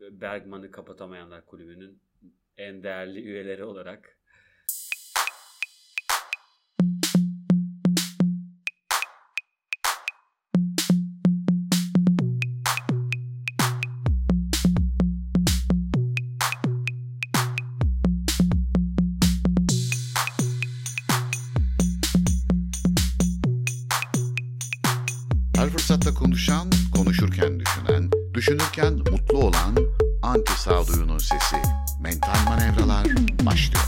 Bergman'ı Kapatamayanlar Kulübü'nün en değerli üyeleri olarak düşünürken mutlu olan anti sağduyunun sesi. Mental manevralar başlıyor.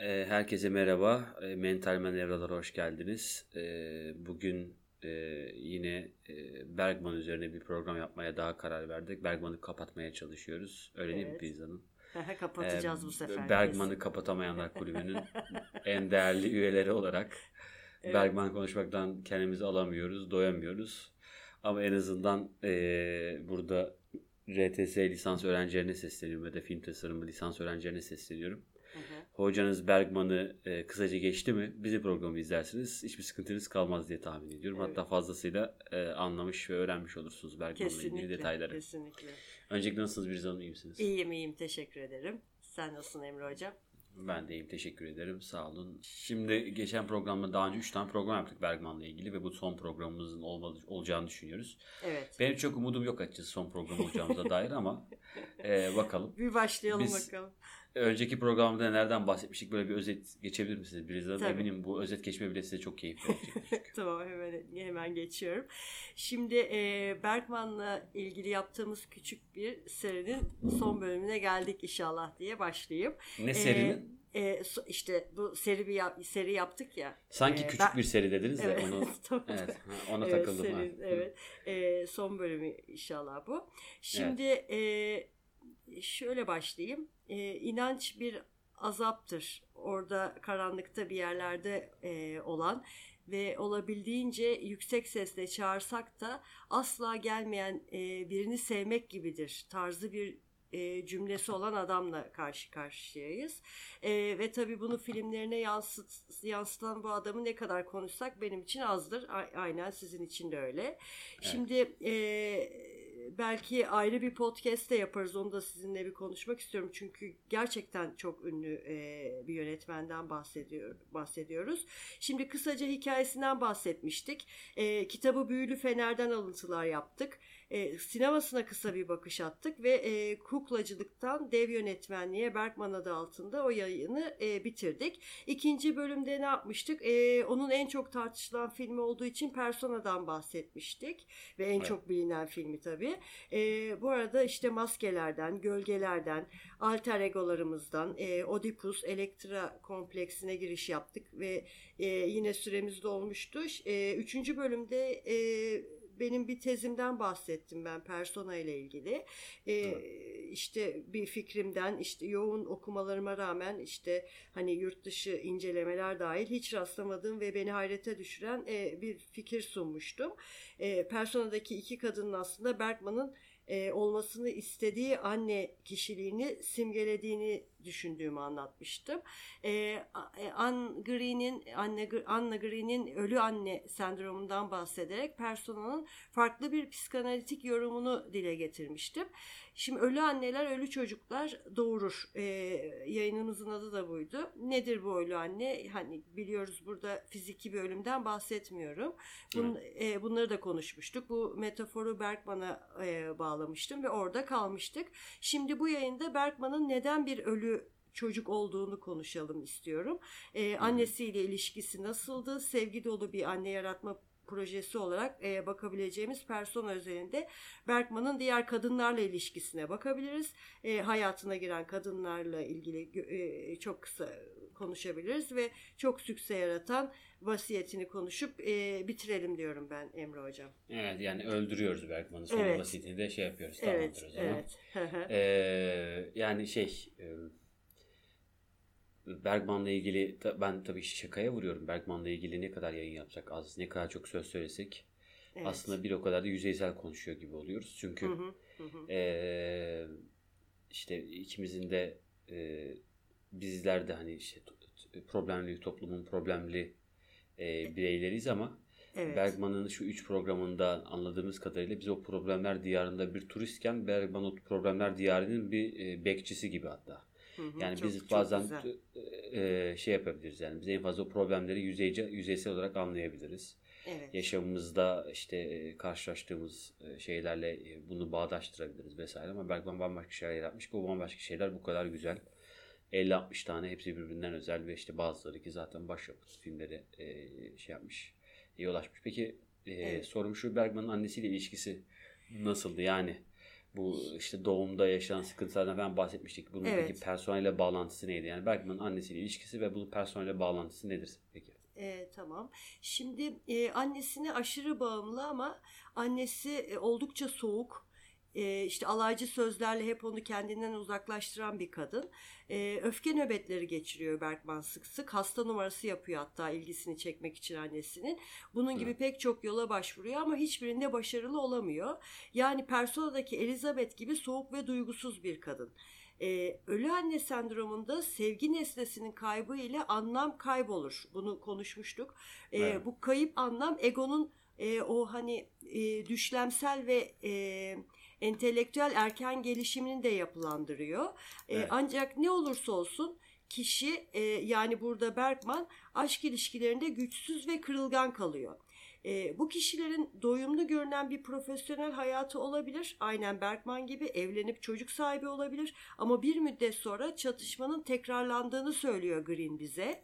E, herkese merhaba. E, Mental Manevralara hoş geldiniz. E, bugün e, yine e, Bergman üzerine bir program yapmaya daha karar verdik. Bergman'ı kapatmaya çalışıyoruz. Öyle değil mi Evet. Kapatacağız Ee, bu sefer. Bergman'ı Kapatamayanlar Kulübü'nün en değerli üyeleri olarak Evet. Bergman konuşmaktan kendimizi alamıyoruz, doyamıyoruz. Ama en azından eee, burada RTS lisans öğrencilerine sesleniyorum ve de film tasarımı lisans öğrencilerine sesleniyorum. Hı hı. Hocanız Bergman'ı e, kısaca geçti mi bizim programı izlersiniz. Hiçbir sıkıntınız kalmaz diye tahmin ediyorum. Evet. Hatta fazlasıyla e, anlamış ve öğrenmiş olursunuz Bergman'la ilgili detayları. Kesinlikle. Öncelikle nasılsınız Birza Hanım iyi misiniz? İyiyim iyiyim teşekkür ederim. Sen nasılsın Emre Hocam? Ben de iyiyim. Teşekkür ederim. Sağ olun. Şimdi geçen programda daha önce 3 tane program yaptık Bergman'la ilgili ve bu son programımızın olmalı, olacağını düşünüyoruz. Evet. Benim çok umudum yok açıkçası son program olacağımıza dair ama e, bakalım. Bir başlayalım Biz- bakalım. Önceki programda nereden bahsetmiştik böyle bir özet geçebilir misiniz? Tabii. eminim bu özet geçme bile size çok keyif verecektir. çünkü. tamam hemen hemen geçiyorum. Şimdi e, Bergman'la ilgili yaptığımız küçük bir serinin son bölümüne geldik inşallah diye başlayayım. ne serinin? E, e, işte bu seri bir yap- seri yaptık ya. Sanki e, küçük ben- bir seri dediniz de Evet. onu Tamam. evet, ha, ona Evet, takıldım. ha. senin, evet. Ee, son bölümü inşallah bu. Şimdi e, şöyle başlayayım. E, inanç bir azaptır. Orada karanlıkta bir yerlerde e, olan ve olabildiğince yüksek sesle çağırsak da asla gelmeyen e, birini sevmek gibidir tarzı bir e, cümlesi olan adamla karşı karşıyayız. E, ve tabii bunu filmlerine yansıt, yansıtan bu adamı ne kadar konuşsak benim için azdır. A- aynen sizin için de öyle. Şimdi e, belki ayrı bir podcast de yaparız. Onu da sizinle bir konuşmak istiyorum. Çünkü gerçekten çok ünlü e, bir yönetmenden bahsediyor, bahsediyoruz. Şimdi kısaca hikayesinden bahsetmiştik. E, kitabı Büyülü Fener'den alıntılar yaptık. E, sinemasına kısa bir bakış attık ve e, kuklacılıktan dev yönetmenliğe Bergman adı altında o yayını e, bitirdik. İkinci bölümde ne yapmıştık? E, onun en çok tartışılan filmi olduğu için Persona'dan bahsetmiştik ve en Evet. çok bilinen filmi tabii. E, bu arada işte maskelerden, gölgelerden, alter egolarımızdan, e, Oedipus, Elektra kompleksine giriş yaptık ve e, yine süremiz dolmuştu. E, üçüncü bölümde e, benim bir tezimden bahsettim ben persona ile ilgili. E, işte bir fikrimden işte yoğun okumalarıma rağmen işte hani yurt dışı incelemeler dahil hiç rastlamadığım ve beni hayrete düşüren e, bir fikir sunmuştum. E, Persona'daki iki kadının aslında Bergman'ın e, olmasını istediği anne kişiliğini simgelediğini düşündüğümü anlatmıştım. E, A- e, Anne Green'in Anne, Anna Green'in ölü anne sendromundan bahsederek personanın farklı bir psikanalitik yorumunu dile getirmiştim. Şimdi ölü anneler ölü çocuklar doğurur. E, yayınımızın adı da buydu. Nedir bu ölü anne? Hani biliyoruz burada fiziki bir ölümden bahsetmiyorum. Bun, e, bunları da konuşmuştuk. Bu metaforu Bergman'a e, bağlamıştım ve orada kalmıştık. Şimdi bu yayında Bergman'ın neden bir ölü çocuk olduğunu konuşalım istiyorum. E, annesiyle ilişkisi nasıldı? Sevgi dolu bir anne yaratma projesi olarak e, bakabileceğimiz persona özelinde Bergman'ın diğer kadınlarla ilişkisine bakabiliriz. E, hayatına giren kadınlarla ilgili e, çok kısa konuşabiliriz ve çok sükse yaratan vasiyetini konuşup e, bitirelim diyorum ben Emre Hocam. Evet yani öldürüyoruz Bergman'ı sonra Evet. basitini de şey yapıyoruz. Evet, Tamamdır o zaman. evet. Ee, yani şey e, Bergman'la ilgili ben tabii şakaya vuruyorum. Bergman'la ilgili ne kadar yayın yapsak az, ne kadar çok söz söylesek Evet. aslında bir o kadar da yüzeysel konuşuyor gibi oluyoruz. Çünkü Hı hı, hı ee, işte ikimizin de ee, bizler de hani işte problemli toplumun problemli e, bireyleriyiz ama Evet. Bergman'ın şu üç programında anladığımız kadarıyla biz o problemler diyarında bir turistken Bergman o problemler diyarının bir e, bekçisi gibi hatta. Hı Yani çok- biz çok bazen güzel. e, şey yapabiliriz yani biz en fazla o problemleri yüzeyce, yüzeysel olarak anlayabiliriz. Evet. Yaşamımızda işte e, karşılaştığımız e, şeylerle e, bunu bağdaştırabiliriz vesaire ama Bergman bambaşka şeyler yapmış ki o bambaşka şeyler bu kadar güzel. 50-60 tane hepsi birbirinden özel ve işte bazıları ki zaten başyapıt filmleri e, şey yapmış, iyi ulaşmış. Peki e, Evet. sorum şu Bergman'ın annesiyle ilişkisi nasıldı? Yani bu işte doğumda yaşanan sıkıntılardan falan bahsetmiştik. Bunun Evet. peki personelle bağlantısı neydi? Yani Bergman'ın annesiyle ilişkisi ve bunun personelle bağlantısı nedir peki? E, tamam. Şimdi e, annesine aşırı bağımlı ama annesi e, oldukça soğuk. E, işte alaycı sözlerle hep onu kendinden uzaklaştıran bir kadın. E, öfke nöbetleri geçiriyor Berkman sık sık. Hasta numarası yapıyor hatta ilgisini çekmek için annesinin. Bunun gibi Evet. pek çok yola başvuruyor ama hiçbirinde başarılı olamıyor. Yani Persona'daki Elizabeth gibi soğuk ve duygusuz bir kadın. Ee, ölü anne sendromunda sevgi nesnesinin kaybı ile anlam kaybolur. Bunu konuşmuştuk. Ee, Evet. Bu kayıp anlam egonun e, o hani e, düşlemsel ve e, entelektüel erken gelişimini de yapılandırıyor. E, Evet. ancak ne olursa olsun kişi e, yani burada Bergman aşk ilişkilerinde güçsüz ve kırılgan kalıyor. E, bu kişilerin doyumlu görünen bir profesyonel hayatı olabilir. Aynen Bergman gibi evlenip çocuk sahibi olabilir. Ama bir müddet sonra çatışmanın tekrarlandığını söylüyor Green bize.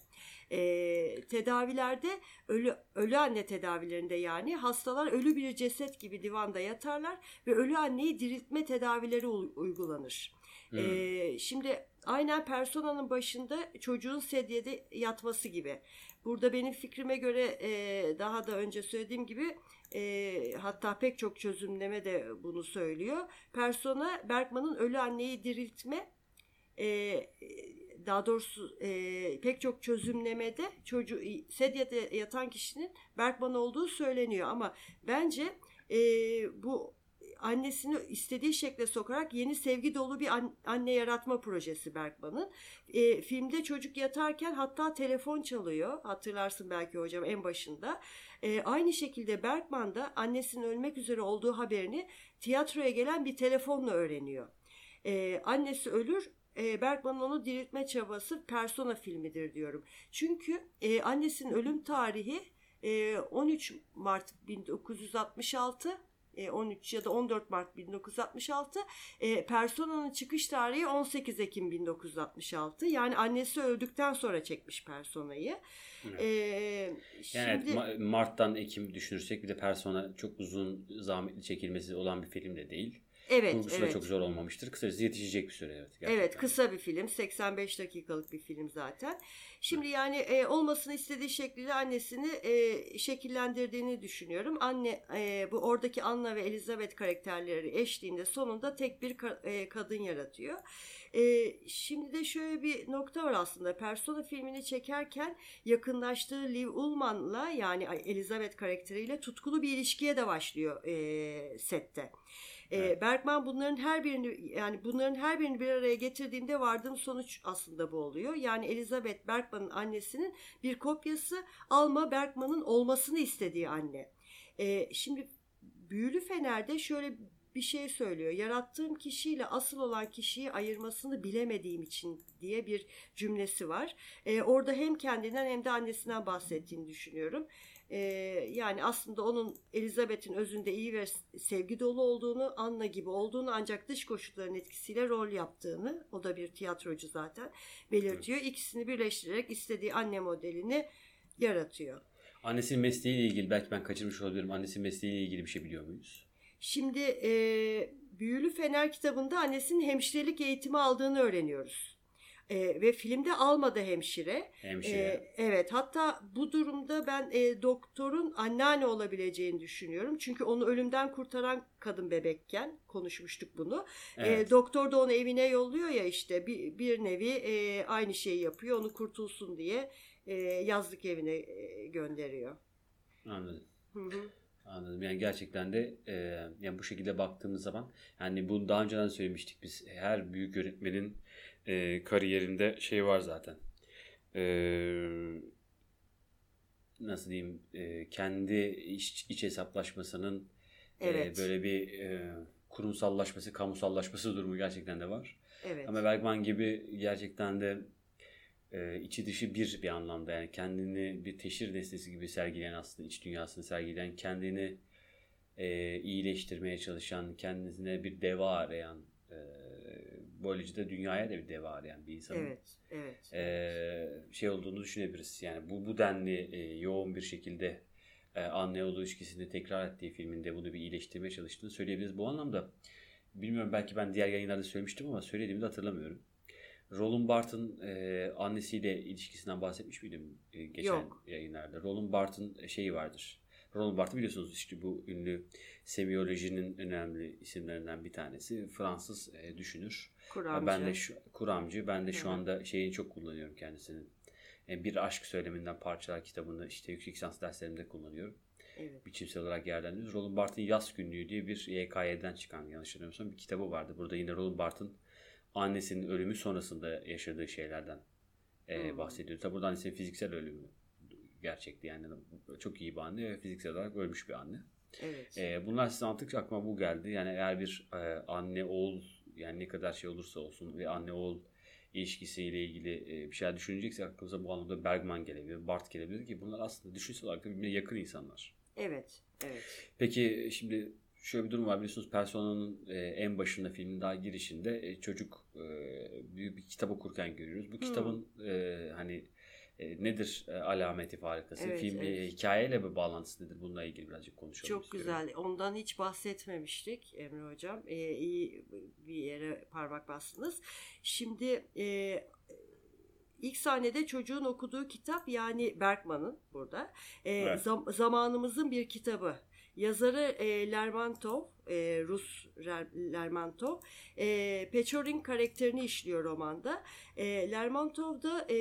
E, tedavilerde ölü, ölü anne tedavilerinde yani hastalar ölü bir ceset gibi divanda yatarlar ve ölü anneyi diriltme tedavileri uygulanır. Hmm. Ee, şimdi aynen personanın başında çocuğun sedyede yatması gibi. Burada benim fikrime göre e, daha da önce söylediğim gibi e, hatta pek çok çözümleme de bunu söylüyor. Persona Bergman'ın ölü anneyi diriltme e, daha doğrusu e, pek çok çözümlemede çocuğu sedyede yatan kişinin Bergman olduğu söyleniyor ama bence e, bu annesini istediği şekle sokarak yeni sevgi dolu bir an- anne yaratma projesi Bergman'ın. E, filmde çocuk yatarken hatta telefon çalıyor. Hatırlarsın belki hocam en başında. E, aynı şekilde Bergman da annesinin ölmek üzere olduğu haberini tiyatroya gelen bir telefonla öğreniyor. E, annesi ölür. E, Bergman'ın onu diriltme çabası Persona filmidir diyorum. Çünkü e, annesinin ölüm tarihi e, 13 Mart 1966 e, 13 ya da 14 Mart 1966. E, Persona'nın çıkış tarihi 18 Ekim 1966. Yani annesi öldükten sonra çekmiş Persona'yı. Evet. E, Yani evet, şimdi Ma- Mart'tan Ekim düşünürsek bir de Persona çok uzun zahmetli çekilmesi olan bir film de değil. Evet Kurgusu da evet. çok zor olmamıştır. Kısacası yetişecek bir süre evet. gerçekten. Evet kısa bir film 85 dakikalık bir film zaten. Şimdi yani e, olmasını istediği şekilde annesini e, şekillendirdiğini düşünüyorum. Anne e, bu oradaki Anna ve Elizabeth karakterleri eşliğinde sonunda tek bir ka- e, kadın yaratıyor. E, şimdi de şöyle bir nokta var aslında. Persona filmini çekerken yakınlaştığı Liv Ullmann'la yani Elizabeth karakteriyle tutkulu bir ilişkiye de başlıyor e, sette. Ee, Evet. Bergman bunların her birini yani bunların her birini bir araya getirdiğinde vardığım sonuç aslında bu oluyor. Yani Elizabeth Bergman'ın annesinin bir kopyası Alma Bergman'ın olmasını istediği anne. Ee, şimdi Büyülü Fener'de şöyle bir şey söylüyor. Yarattığım kişiyle asıl olan kişiyi ayırmasını bilemediğim için diye bir cümlesi var. Ee, orada hem kendinden hem de annesinden bahsettiğini düşünüyorum. Ee, yani aslında onun Elizabeth'in özünde iyi ve sevgi dolu olduğunu, Anna gibi olduğunu ancak dış koşulların etkisiyle rol yaptığını, o da bir tiyatrocu zaten belirtiyor. İkisini birleştirerek istediği anne modelini yaratıyor. Annesinin mesleğiyle ilgili belki ben kaçırmış olabilirim. Annesinin mesleğiyle ilgili bir şey biliyor muyuz? Şimdi e, Büyülü Fener kitabında annesinin hemşirelik eğitimi aldığını öğreniyoruz. E, ve filmde almadı hemşire. Hemşire. Ee, evet hatta bu durumda ben e, doktorun anneanne olabileceğini düşünüyorum. Çünkü onu ölümden kurtaran kadın bebekken konuşmuştuk bunu. evet. Ee, doktor da onu evine yolluyor ya işte bir, bir nevi e, aynı şeyi yapıyor onu kurtulsun diye e, yazlık evine e, gönderiyor. Anladım. Hı hı. Anladım. Yani gerçekten de e, yani bu şekilde baktığımız zaman yani bunu daha önceden söylemiştik biz. Her büyük yönetmenin e, kariyerinde şey var zaten. e, nasıl diyeyim e, kendi iç, iç hesaplaşmasının Evet. e, böyle bir e, kurumsallaşması, kamusallaşması durumu gerçekten de var. Evet. Ama Bergman gibi gerçekten de e, içi dışı bir bir anlamda yani kendini bir teşhir nesnesi gibi sergileyen aslında iç dünyasını sergileyen kendini e, iyileştirmeye çalışan kendisine bir deva arayan e, böylece de dünyaya da bir deva arayan bir insanın Evet. Evet. e, şey olduğunu düşünebiliriz. Yani bu bu denli e, yoğun bir şekilde e, anne oğlu ilişkisini tekrar ettiği filminde bunu bir iyileştirmeye çalıştığını söyleyebiliriz. Bu anlamda bilmiyorum belki ben diğer yayınlarda söylemiştim ama söylediğimi de hatırlamıyorum. Roland Barthes e, annesiyle ilişkisinden bahsetmiş miydim e, geçen Yok. yayınlarda? Roland Barthes'ın şeyi vardır. Roland Barthes biliyorsunuz işte bu ünlü semiyolojinin önemli isimlerinden bir tanesi. Fransız e, düşünür. Kuramcı. Ben de şu kuramcı. Ben de şu anda şeyini çok kullanıyorum kendisinin. E, Bir aşk söyleminden parçalar kitabını işte yüksek lisans derslerimde kullanıyorum. Evet. Biçimsel olarak değerlendiriyoruz. Roland Barthes'in Yaz Günlüğü diye bir YKY'den çıkan yanlış hatırlamıyorsam bir kitabı vardı. Burada yine Roland Barthes'in annesinin ölümü sonrasında yaşadığı şeylerden e, Hmm. bahsediyor. Tabi burada annesinin fiziksel ölümü gerçekti yani çok iyi bir anne ve fiziksel olarak ölmüş bir anne. Evet. E, bunlar size anlattıkça aklıma bu geldi. Yani eğer bir e, anne oğul yani ne kadar şey olursa olsun ve anne oğul ilişkisiyle ilgili e, bir şeyler düşüneceksek aklımıza bu anlamda Bergman gelebilir, Barth gelebilir ki bunlar aslında düşünsel olarak da birbirine yakın insanlar. Evet. Evet. Peki şimdi şöyle bir durum var biliyorsunuz Persona'nın e, en başında filmin daha girişinde e, çocuk e, büyük bir kitap okurken görüyoruz. Bu Hmm. kitabın e, hani e, nedir e, alameti farikası? Evet, Film e, evet. hikayeyle bir bağlantısı nedir? Bununla ilgili birazcık konuşalım Çok istiyorum. güzel. Ondan hiç bahsetmemiştik Emre Hocam. Ee, iyi bir yere parmak bastınız. Şimdi e, ilk sahnede çocuğun okuduğu kitap yani Bergman'ın burada. E, Evet. zam- zamanımızın bir kitabı. Yazarı e, Lermontov, e, Rus Ler- Lermontov. E, Pechorin karakterini işliyor romanda. E, Lermontov da e,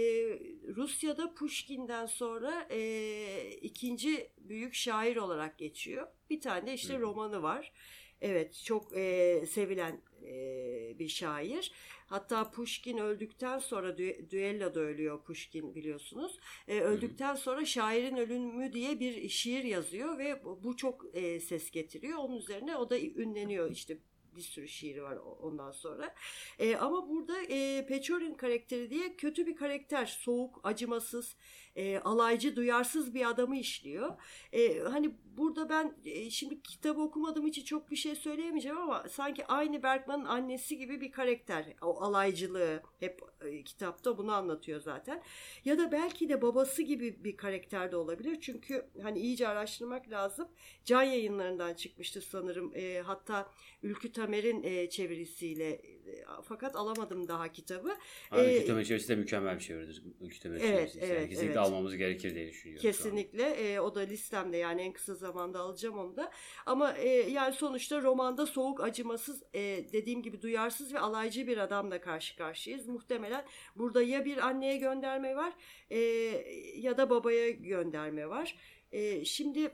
Rusya'da Pushkin'den sonra e, ikinci büyük şair olarak geçiyor. Bir tane de işte Hı. romanı var. Evet çok e, sevilen e, bir şair. Hatta Pushkin öldükten sonra dü- düelloda ölüyor Pushkin biliyorsunuz. E, öldükten sonra şairin ölümü diye bir şiir yazıyor ve bu, çok e, ses getiriyor. Onun üzerine o da ünleniyor işte bir sürü şiiri var ondan sonra. E, ama burada e, Pechorin karakteri diye kötü bir karakter. Soğuk, acımasız, e, alaycı, duyarsız bir adamı işliyor. E, hani burada ben e, şimdi kitabı okumadığım için çok bir şey söyleyemeyeceğim ama sanki aynı Bergman'ın annesi gibi bir karakter. O alaycılığı hep e, kitapta bunu anlatıyor zaten. Ya da belki de babası gibi bir karakter de olabilir. Çünkü hani iyice araştırmak lazım. Can yayınlarından çıkmıştı sanırım. E, hatta Ülkü Tamer'in e, çevirisiyle e, fakat alamadım daha kitabı. Abi Ee, Ülkü Tömer çevirisi de mükemmel bir çeviridir. Ülkü Tömer Evet, çevirisi. Yani evet, kesinlikle evet. almamız gerekir diye düşünüyorum. Kesinlikle e, o da listemde yani en kısa zamanda alacağım onu da. Ama e, yani sonuçta romanda soğuk, acımasız, e, dediğim gibi duyarsız ve alaycı bir adamla karşı karşıyayız. Muhtemelen burada ya bir anneye gönderme var e, ya da babaya gönderme var. E, şimdi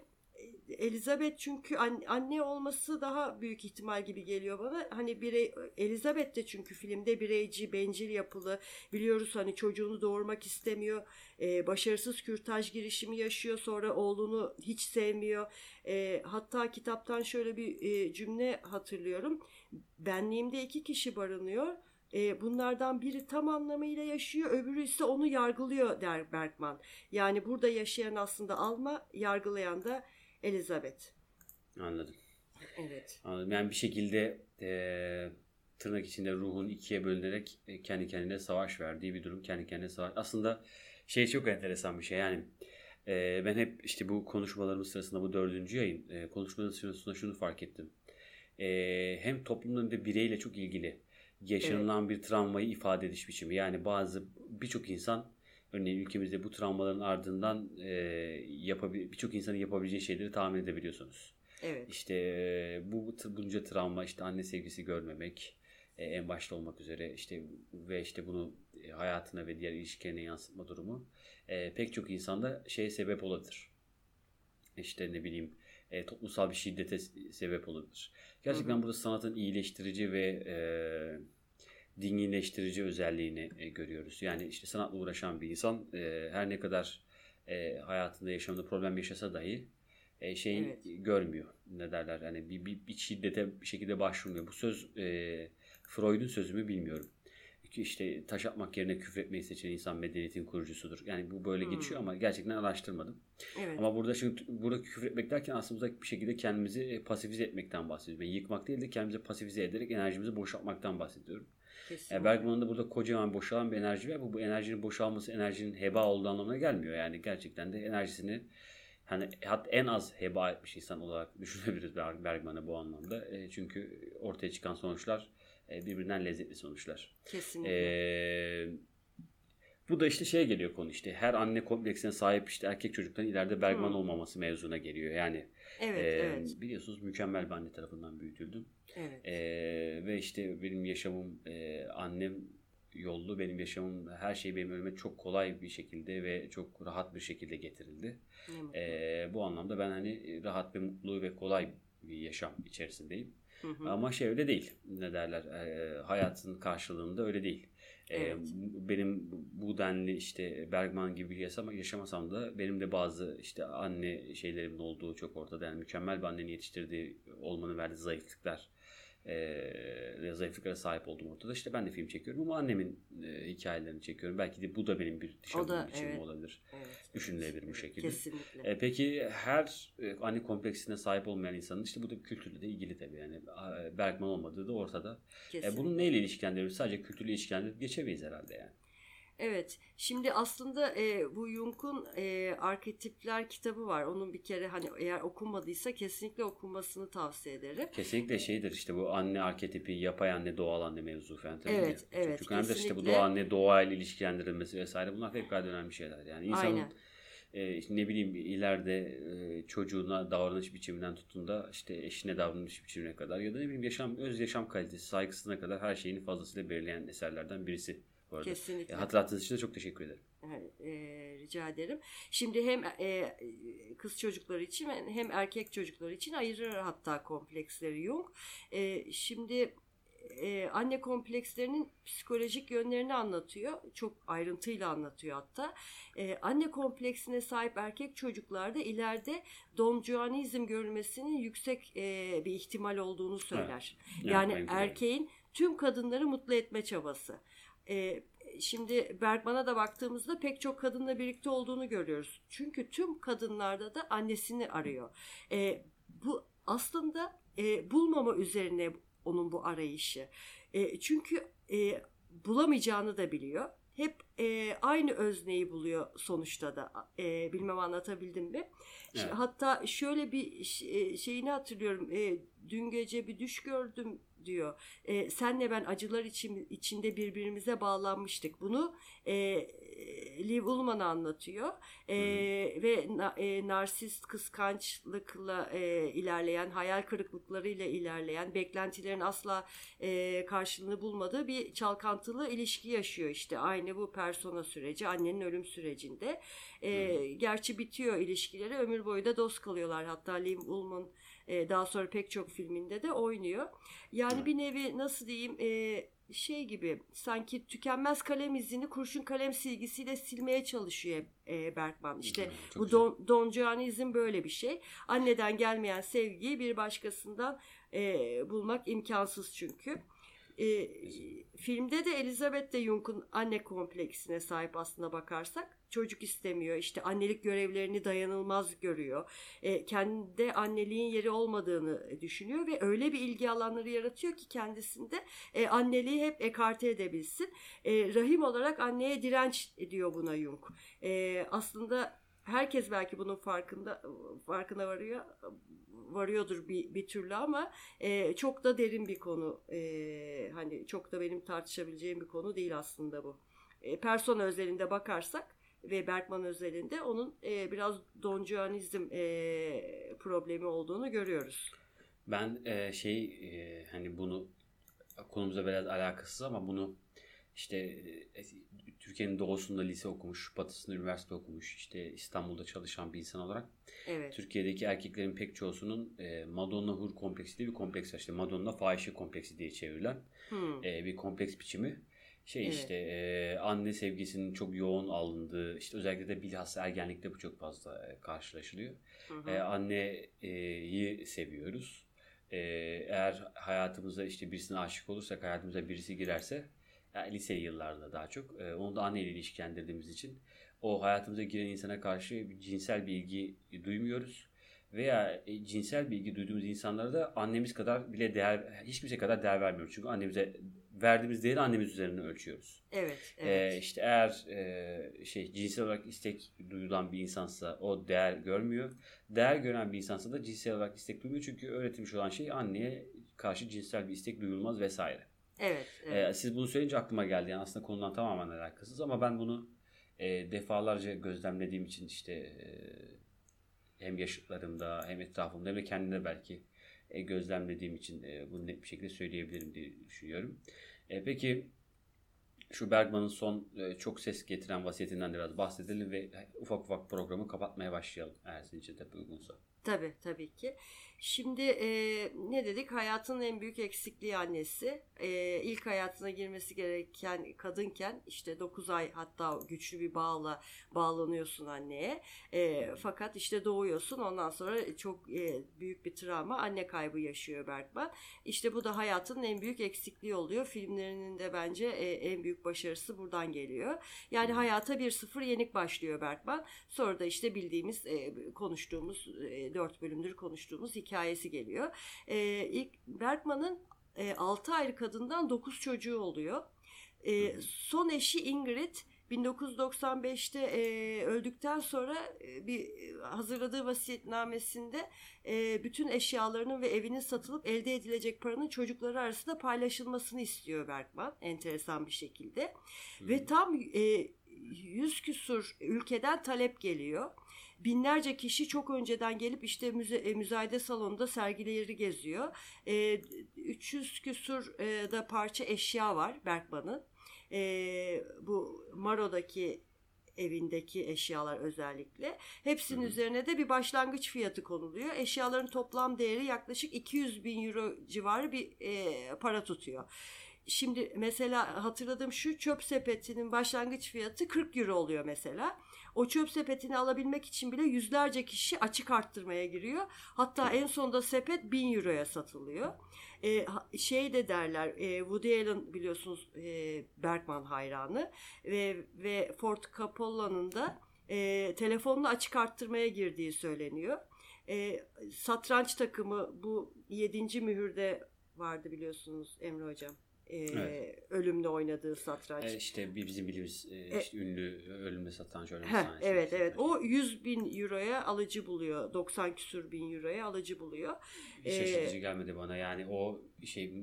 Elizabeth çünkü an- anne olması daha büyük ihtimal gibi geliyor bana. Hani birey Elizabeth de çünkü filmde bireyci, bencil yapılı. Biliyoruz hani çocuğunu doğurmak istemiyor. Ee, başarısız kürtaj girişimi yaşıyor. Sonra oğlunu hiç sevmiyor. Ee, hatta kitaptan şöyle bir e, cümle hatırlıyorum. Benliğimde iki kişi barınıyor. Bunlardan biri tam anlamıyla yaşıyor, öbürü ise onu yargılıyor der Bergman. Yani burada yaşayan aslında Alma, yargılayan da Elizabeth. Anladım. Evet. Anladım. Yani bir şekilde eee, tırnak içinde ruhun ikiye bölünerek e, kendi kendine savaş verdiği bir durum. Kendi kendine savaş. Aslında şey çok enteresan bir şey. Yani e, ben hep işte bu konuşmalarımız sırasında bu dördüncü yayın e, konuşmaların sırasında şunu fark ettim. E, hem toplumda hem de bireyle çok ilgili yaşanılan bir travmayı ifade ediş biçimi. Yani bazı birçok insan örneğin ülkemizde bu travmaların ardından e, yapabil- birçok insanın yapabileceği şeyleri tahmin edebiliyorsunuz. Evet. İşte e, bu bunca travma işte anne sevgisi görmemek e, en başta olmak üzere işte ve işte bunu e, hayatına ve diğer ilişkilerine yansıtma durumu e, pek çok insanda şeye sebep olabilir. İşte ne bileyim e, toplumsal bir şiddete sebep olabilir. Gerçekten Hı hı. burada sanatın iyileştirici ve e, dinginleştirici özelliğini e, görüyoruz. Yani işte sanatla uğraşan bir insan e, her ne kadar e, hayatında yaşamında problem yaşasa dahi e, şey Evet. görmüyor. Ne derler? Yani bir, bir, bir şiddete bir şekilde başvurmuyor. Bu söz e, Freud'un sözü mü bilmiyorum. Ki işte taş atmak yerine küfretmeyi seçen insan medeniyetin kurucusudur. Yani bu böyle Hmm. geçiyor ama gerçekten araştırmadım. Evet. Ama burada şimdi burada küfür etmek derken aslında bir şekilde kendimizi e, pasifize etmekten bahsediyorum. Ben yıkmak değil de kendimizi pasifize ederek enerjimizi boşaltmaktan bahsediyorum. Kesinlikle. Yani Bergman'ın da burada kocaman boşalan bir enerji var. Bu, bu enerjinin boşalması enerjinin heba olduğu anlamına gelmiyor. Yani gerçekten de enerjisini hani hat en az heba etmiş insan olarak düşünebiliriz Berg- Bergman'ı bu anlamda. E, çünkü ortaya çıkan sonuçlar e, birbirinden lezzetli sonuçlar. Kesinlikle. Ee, bu da işte şeye geliyor konu işte her anne kompleksine sahip işte erkek çocukların ileride Bergman Hmm. olmaması mevzuna geliyor. Yani evet, e, evet, biliyorsunuz mükemmel bir anne tarafından büyütüldüm. evet. Ee, ve işte benim yaşamım e, annem yollu benim yaşamım her şey benim önüme çok kolay bir şekilde ve çok rahat bir şekilde getirildi. Ee, bu anlamda ben hani rahat ve mutlu ve kolay bir yaşam içerisindeyim. Hı hı. Ama şey öyle değil. Ne derler? e, hayatın karşılığında öyle değil. E, Evet. benim bu denli işte Bergman gibi yaşama, yaşamasam da benim de bazı işte anne şeylerimin olduğu çok ortada. Yani mükemmel bir annenin yetiştirdiği olmanın verdiği zayıflıklar e, zayıflıklara sahip olduğum ortada. İşte ben de film çekiyorum ama annemin e, hikayelerini çekiyorum. Belki de bu da benim bir dışa O da, vurum biçimim evet. olabilir. evet, düşünülebilir bu şekilde. Kesinlikle. E, peki her e, anne kompleksine sahip olmayan insanın işte bu da kültürle de ilgili tabii. Yani e, Bergman olmadığı da ortada. E, kesinlikle. bunu neyle ilişkilendirebiliriz? Sadece kültürle ilişkilendirip geçemeyiz herhalde yani. Evet. Şimdi aslında e, bu Jung'un e, arketipler kitabı var. Onun bir kere hani eğer okunmadıysa kesinlikle okunmasını tavsiye ederim. Kesinlikle şeydir işte bu anne arketipi, yapay anne, doğal anne mevzu falan. tabii Evet, ki. evet, Çok önemlidir işte bu doğal anne, doğayla ilişkilendirilmesi vesaire bunlar fevkalade önemli şeyler. Yani insanın Aynen. E, işte ne bileyim ileride e, çocuğuna davranış biçiminden tutun da işte eşine davranış biçimine kadar ya da ne bileyim yaşam öz yaşam kalitesi saygısına kadar her şeyini fazlasıyla belirleyen eserlerden birisi. Bu arada. Kesinlikle. E, hatırlattığınız için de çok teşekkür ederim. E, rica ederim. Şimdi hem e, kız çocukları için hem erkek çocukları için ayırır hatta kompleksleri Jung. E, şimdi e, anne komplekslerinin psikolojik yönlerini anlatıyor. Çok ayrıntıyla anlatıyor hatta. E, anne kompleksine sahip erkek çocuklarda ileride donjuanizm görülmesinin yüksek e, bir ihtimal olduğunu söyler. Yani aynı erkeğin tüm kadınları mutlu etme çabası. Ee, şimdi Bergman'a da baktığımızda pek çok kadınla birlikte olduğunu görüyoruz. Çünkü tüm kadınlarda da annesini arıyor. Ee, bu aslında e, bulmama üzerine onun bu arayışı. E, çünkü e, bulamayacağını da biliyor. Hep e, aynı özneyi buluyor sonuçta da. E, bilmem anlatabildim mi? Evet. Hatta şöyle bir e, şeyini hatırlıyorum. E, dün gece bir düş gördüm diyor. E, senle ben acılar için, içinde birbirimize bağlanmıştık. Bunu e, Liv Ullmann anlatıyor. E, ve na, e, narsist kıskançlıkla e, ilerleyen, hayal kırıklıklarıyla ilerleyen, beklentilerin asla e, karşılığını bulmadığı bir çalkantılı ilişki yaşıyor işte. Aynı bu persona süreci, annenin ölüm sürecinde. E, Gerçi bitiyor ilişkileri, ömür boyu da dost kalıyorlar. Hatta Liv Ullmann e, daha sonra pek çok filminde de oynuyor. Yani Evet. bir nevi nasıl diyeyim e, şey gibi sanki tükenmez kalem izini kurşun kalem silgisiyle silmeye çalışıyor e, Bergman. İşte çok bu don, Don Juanizm böyle bir şey. Anneden gelmeyen sevgiyi bir başkasından e, bulmak imkansız çünkü. E, filmde de Elizabeth de Jung'un anne kompleksine sahip aslına bakarsak. Çocuk istemiyor. işte annelik görevlerini dayanılmaz görüyor. E, kendi anneliğin yeri olmadığını düşünüyor ve öyle bir ilgi alanları yaratıyor ki kendisinde e, anneliği hep ekarte edebilsin. E, rahim olarak anneye direnç ediyor buna Jung. E, aslında herkes belki bunun farkında farkına varıyor varıyordur bir, bir türlü ama e, çok da derin bir konu. E, hani çok da benim tartışabileceğim bir konu değil aslında bu. E, persona özelinde bakarsak ve Bergman özelinde onun e, biraz donjuanizm e, problemi olduğunu görüyoruz. Ben e, şey e, hani bunu konumuza biraz alakasız ama bunu işte e, Türkiye'nin doğusunda lise okumuş, batısında üniversite okumuş, işte İstanbul'da çalışan bir insan olarak Evet. Türkiye'deki erkeklerin pek çoğusunun e, Madonna hur kompleksi diye bir kompleks var. İşte Madonna fahişe kompleksi diye çevrilen Hmm. e, bir kompleks biçimi. Şey Evet. işte e, anne sevgisinin çok yoğun alındığı, işte özellikle de bilhassa ergenlikte bu çok fazla e, karşılaşılıyor. Hı hı. E, anneyi seviyoruz. E, eğer hayatımıza işte birisine aşık olursak, hayatımıza birisi girerse, yani lise yıllarda daha çok, e, onu da anneyle ilişkilendirdiğimiz için o hayatımıza giren insana karşı cinsel bir ilgi duymuyoruz. Veya e, cinsel bir ilgi duyduğumuz insanlara da annemiz kadar bile değer, hiç kimse kadar değer vermiyoruz. Çünkü annemize verdiğimiz değeri annemiz üzerinden ölçüyoruz. Evet. Ee, Evet. işte eğer e, şey cinsel olarak istek duyulan bir insansa o değer görmüyor. Değer gören bir insansa da cinsel olarak istek duymuyor. Çünkü öğretilmiş olan şey anneye karşı cinsel bir istek duyulmaz vesaire. Evet. evet. Ee, siz bunu söyleyince aklıma geldi. Yani aslında konudan tamamen alakasız ama ben bunu e, defalarca gözlemlediğim için işte e, hem yaşıtlarımda hem etrafımda hem de kendimde belki e, gözlemlediğim için e, bunu net bir şekilde söyleyebilirim diye düşünüyorum. E, peki şu Bergman'ın son e, çok ses getiren vasiyetinden biraz bahsedelim ve ufak ufak programı kapatmaya başlayalım eğer sizin için tabii uygunsa. Tabii tabii ki. Şimdi e, ne dedik? Hayatın en büyük eksikliği annesi. E, ilk hayatına girmesi gereken kadınken işte 9 ay hatta güçlü bir bağla bağlanıyorsun anneye. E, fakat işte doğuyorsun ondan sonra çok e, büyük bir travma anne kaybı yaşıyor Bergman. İşte bu da hayatın en büyük eksikliği oluyor. Filmlerinin de bence e, en büyük başarısı buradan geliyor. Yani hayata bir sıfır yenik başlıyor Bergman. Sonra da işte bildiğimiz, e, konuştuğumuz, e, dört bölümdür konuştuğumuz hikayesi geliyor. E, ilk Bergman'ın e, 6 ayrı kadından 9 çocuğu oluyor. E, son eşi Ingrid 1995'te e, öldükten sonra e, bir hazırladığı vasiyetnamesinde e, bütün eşyalarının ve evinin satılıp elde edilecek paranın çocukları arasında paylaşılmasını istiyor Bergman enteresan bir şekilde. Ve tam e, 100 küsur ülkeden talep geliyor. Binlerce kişi çok önceden gelip işte müze, e, müzayede salonunda sergileri geziyor. E, 300 küsur e, da parça eşya var Bergman'ın. E, bu Maro'daki evindeki eşyalar özellikle. Hepsinin Hı hı. üzerine de bir başlangıç fiyatı konuluyor. Eşyaların toplam değeri yaklaşık 200 bin euro civarı bir e, para tutuyor. Şimdi mesela hatırladığım şu çöp sepetinin başlangıç fiyatı 40 euro oluyor mesela. O çöp sepetini alabilmek için bile yüzlerce kişi açık arttırmaya giriyor. Hatta en sonunda sepet 1000 euroya satılıyor. Ha- şey de derler e, Woody Allen biliyorsunuz e, Bergman hayranı ve, ve Ford Coppola'nın da e, telefonla açık arttırmaya girdiği söyleniyor. E, satranç takımı bu 7. mühürde vardı biliyorsunuz Emre Hocam. E, Evet. Ölümle oynadığı satranç. E, işte bizim bildiğimiz e, işte ünlü ölümde satan şöyle bir Heh, sahnesi. evet evet o 100 bin euroya alıcı buluyor 90 küsür bin euroya alıcı buluyor Hiç şaşırtıcı gelmedi bana. Yani o şey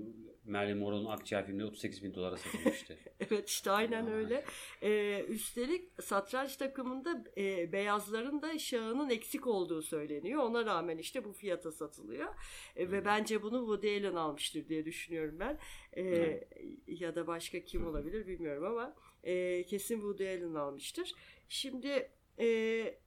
Marilyn Monroe'nun Akciğer filminde 38 bin dolara satılmıştı. evet işte aynen Vay. öyle. Ee, üstelik satranç takımında e, beyazların da şahının eksik olduğu söyleniyor. Ona rağmen işte bu fiyata satılıyor. E, ve bence bunu Woody Allen almıştır diye düşünüyorum ben. Hı. ya da başka kim olabilir bilmiyorum ama e, kesin Woody Allen almıştır. Şimdi e,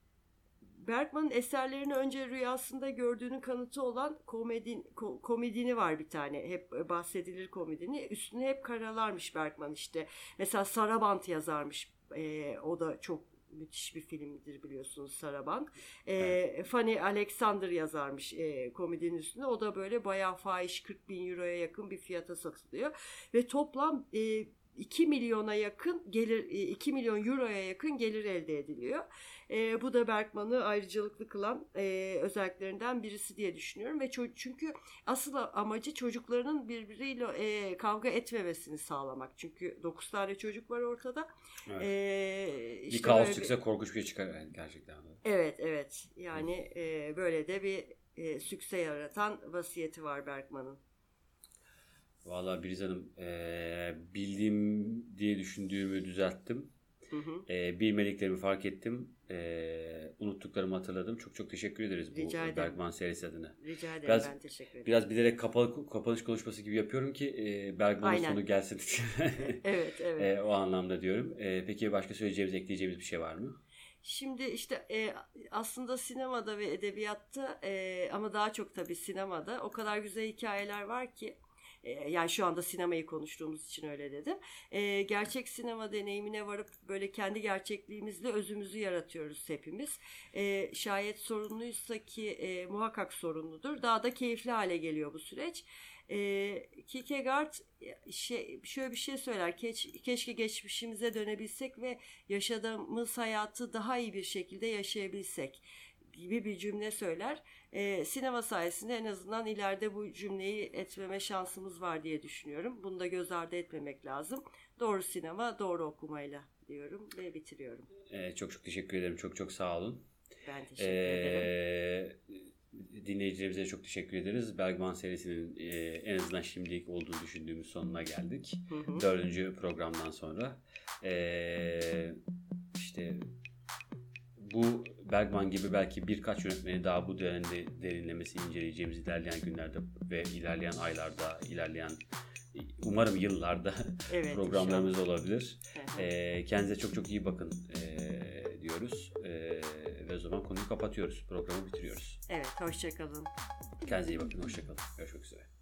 Bergman'ın eserlerini önce rüyasında gördüğünün kanıtı olan komedin, ko- komedini var bir tane. Hep bahsedilir komedini. Üstüne hep karalarmış Bergman işte. Mesela Sarabant yazarmış. Ee, o da çok müthiş bir filmdir biliyorsunuz Sarabant. Ee, Fanny Alexander yazarmış e, komedinin üstüne. O da böyle bayağı fahiş 40 bin euroya yakın bir fiyata satılıyor. Ve toplam e, 2 milyona yakın gelir 2 milyon euroya yakın gelir elde ediliyor. E, bu da Bergman'ı ayrıcalıklı kılan e, özelliklerinden birisi diye düşünüyorum ve çünkü asıl amacı çocuklarının birbiriyle e, kavga etmemesini sağlamak. Çünkü 9 tane çocuk var ortada. Evet. E, bir işte kaos böyle bir- çıksa korkunç bir şey çıkar yani gerçekten. Evet evet yani e, böyle de bir e, sükse yaratan vasiyeti var Bergman'ın. Vallahi Biriz Hanım eee, bildiğim diye düşündüğümü düzelttim. Hı hı. Eee, bilmediklerimi fark ettim. Eee, unuttuk konuştuklarımı hatırladım. Çok çok teşekkür ederiz bu Rica ederim. Bergman serisi adına. Rica ederim Biraz- ben teşekkür ederim. Biraz bilerek kapalı, kapanış konuşması gibi yapıyorum ki e, Bergman'ın sonu gelsin. Evet evet. E, o anlamda diyorum. E, peki başka söyleyeceğimiz, ekleyeceğimiz bir şey var mı? Şimdi işte e, aslında sinemada ve edebiyatta e, ama daha çok tabii sinemada o kadar güzel hikayeler var ki e, yani şu anda sinemayı konuştuğumuz için öyle dedim. E, gerçek sinema deneyimine varıp böyle kendi gerçekliğimizle özümüzü yaratıyoruz hepimiz. E, şayet sorunluysa ki e, muhakkak sorunludur. Daha da keyifli hale geliyor bu süreç. E, Kierkegaard şey, şöyle bir şey söyler. Keş, keşke geçmişimize dönebilsek ve yaşadığımız hayatı daha iyi bir şekilde yaşayabilsek gibi bir cümle söyler. Ee, sinema sayesinde en azından ileride bu cümleyi etmeme şansımız var diye düşünüyorum. Bunu da göz ardı etmemek lazım. Doğru sinema, doğru okumayla diyorum ve bitiriyorum. E, çok çok teşekkür ederim. Çok çok sağ olun. Ben teşekkür ederim. E, dinleyicilerimize çok teşekkür ederiz. Bergman serisinin e, en azından şimdilik olduğunu düşündüğümüz sonuna geldik. Hı hı. Dördüncü programdan sonra. E, işte bu Bergman gibi belki birkaç yönetmeni daha bu dönemde derinlemesi inceleyeceğimiz ilerleyen günlerde ve ilerleyen aylarda, ilerleyen umarım yıllarda Evet, programlarımız olabilir. inşallah. Hı hı. E, kendinize çok çok iyi bakın e, diyoruz. E, ve o zaman konuyu kapatıyoruz. Programı bitiriyoruz. Evet, hoşçakalın. Kendinize iyi bakın. Hoşçakalın. Görüşmek üzere.